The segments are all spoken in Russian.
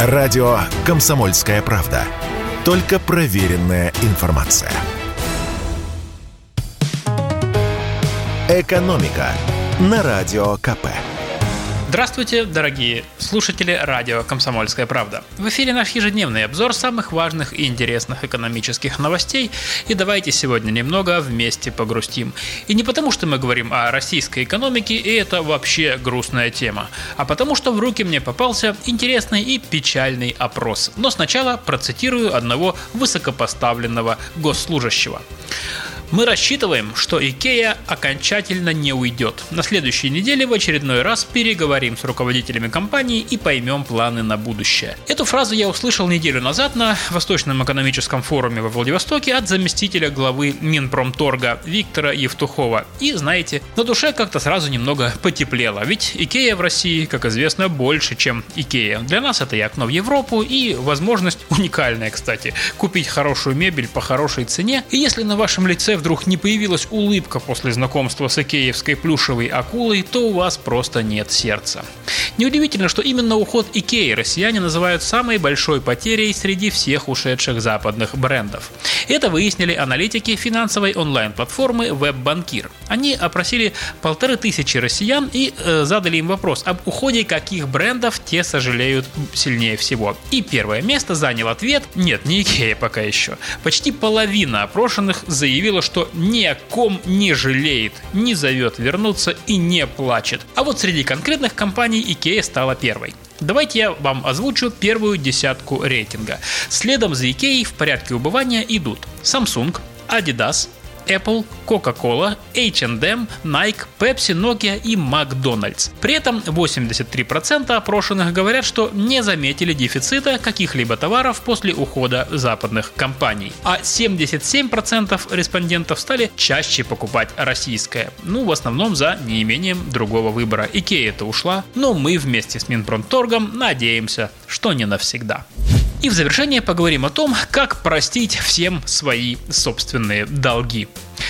Радио «Комсомольская правда». Только проверенная информация. «Экономика» на Радио КП. Здравствуйте, дорогие слушатели радио «Комсомольская правда». В эфире наш ежедневный обзор самых важных и интересных экономических новостей. И давайте сегодня немного вместе погрустим. И не потому, что мы говорим о российской экономике, и это вообще грустная тема, а потому, что в руки мне попался интересный и печальный опрос. Но сначала процитирую одного высокопоставленного госслужащего. Мы рассчитываем, что Икея окончательно не уйдет. На следующей неделе в очередной раз переговорим с руководителями компании и поймем планы на будущее. Эту фразу я услышал неделю назад на Восточном экономическом форуме во Владивостоке от заместителя главы Минпромторга Виктора Евтухова. И, знаете, на душе как-то сразу немного потеплело, ведь Икея в России, как известно, больше, чем Икея. Для нас это и окно в Европу, и возможность уникальная, кстати, купить хорошую мебель по хорошей цене. И если на вашем лице вдруг не появилась улыбка после знакомства с икеевской плюшевой акулой, то у вас просто нет сердца. Неудивительно, что именно уход Икеи россияне называют самой большой потерей среди всех ушедших западных брендов. Это выяснили аналитики финансовой онлайн-платформы WebBankir. Они опросили полторы тысячи россиян и э, задали им вопрос об уходе каких брендов те сожалеют сильнее всего. И первое место занял ответ «Нет, не Икея пока еще». Почти половина опрошенных заявила, что ни о ком не жалеет, не зовет вернуться и не плачет. А вот среди конкретных компаний Икея стала первой. Давайте я вам озвучу первую десятку рейтинга. Следом за Икеей в порядке убывания идут Samsung, Adidas, Apple, Coca-Cola, H&M, Nike, Pepsi, Nokia и McDonald's. При этом 83% опрошенных говорят, что не заметили дефицита каких-либо товаров после ухода западных компаний. А 77% респондентов стали чаще покупать российское. Ну, в основном за неимением другого выбора. Икея-то ушла, но мы вместе с Минпромторгом надеемся, что не навсегда. И в завершение поговорим о том, как простить всем свои собственные долги.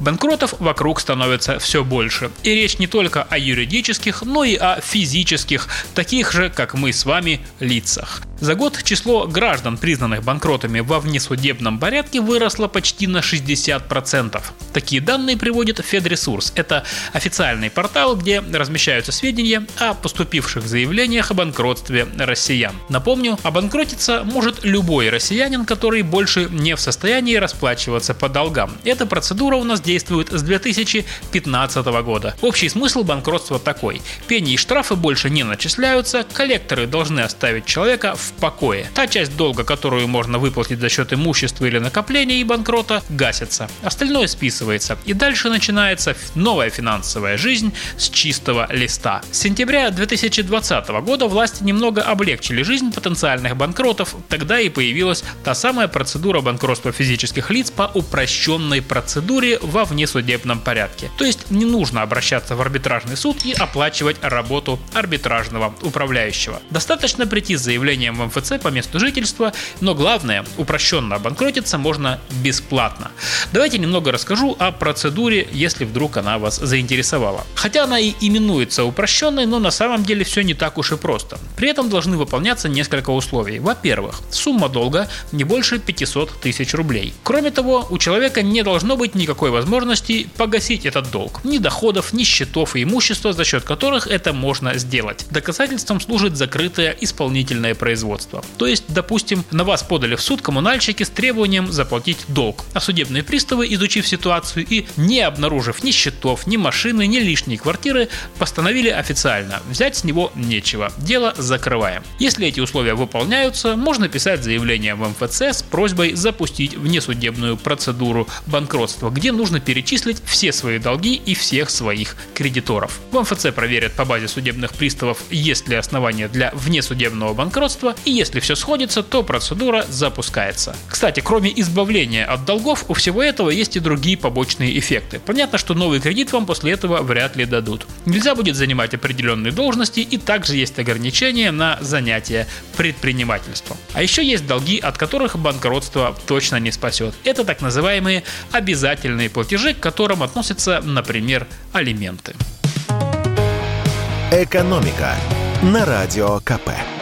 Банкротов вокруг становится все больше. И речь не только о юридических, но и о физических, таких же, как мы с вами, лицах. За год число граждан, признанных банкротами во внесудебном порядке, выросло почти на 60%. Такие данные приводит Федресурс. Это официальный портал, где размещаются сведения о поступивших заявлениях о банкротстве россиян. Напомню, обанкротиться может любой россиянин, который больше не в состоянии расплачиваться по долгам. Эта процедура у нас действует с 2015 года. Общий смысл банкротства такой. Пени и штрафы больше не начисляются, коллекторы должны оставить человека в в покое. Та часть долга, которую можно выплатить за счет имущества или накопления и банкрота, гасится. Остальное списывается. И дальше начинается новая финансовая жизнь с чистого листа. С сентября 2020 года власти немного облегчили жизнь потенциальных банкротов. Тогда и появилась та самая процедура банкротства физических лиц по упрощенной процедуре во внесудебном порядке. То есть не нужно обращаться в арбитражный суд и оплачивать работу арбитражного управляющего. Достаточно прийти с заявлением в МФЦ по месту жительства, но главное, упрощенно обанкротиться можно бесплатно. Давайте немного расскажу о процедуре, если вдруг она вас заинтересовала. Хотя она и именуется упрощенной, но на самом деле все не так уж и просто. При этом должны выполняться несколько условий. Во-первых, сумма долга не больше 500 тысяч рублей. Кроме того, у человека не должно быть никакой возможности погасить этот долг. Ни доходов, ни счетов и имущества, за счет которых это можно сделать. Доказательством служит закрытое исполнительное производство. То есть, допустим, на вас подали в суд коммунальщики с требованием заплатить долг, а судебные приставы, изучив ситуацию и не обнаружив ни счетов, ни машины, ни лишней квартиры, постановили официально взять с него нечего, дело закрываем. Если эти условия выполняются, можно писать заявление в МФЦ с просьбой запустить внесудебную процедуру банкротства, где нужно перечислить все свои долги и всех своих кредиторов. В МФЦ проверят по базе судебных приставов, есть ли основания для внесудебного банкротства и если все сходится, то процедура запускается. Кстати, кроме избавления от долгов, у всего этого есть и другие побочные эффекты. Понятно, что новый кредит вам после этого вряд ли дадут. Нельзя будет занимать определенные должности и также есть ограничения на занятия предпринимательством. А еще есть долги, от которых банкротство точно не спасет. Это так называемые обязательные платежи, к которым относятся, например, алименты. Экономика на радио КП.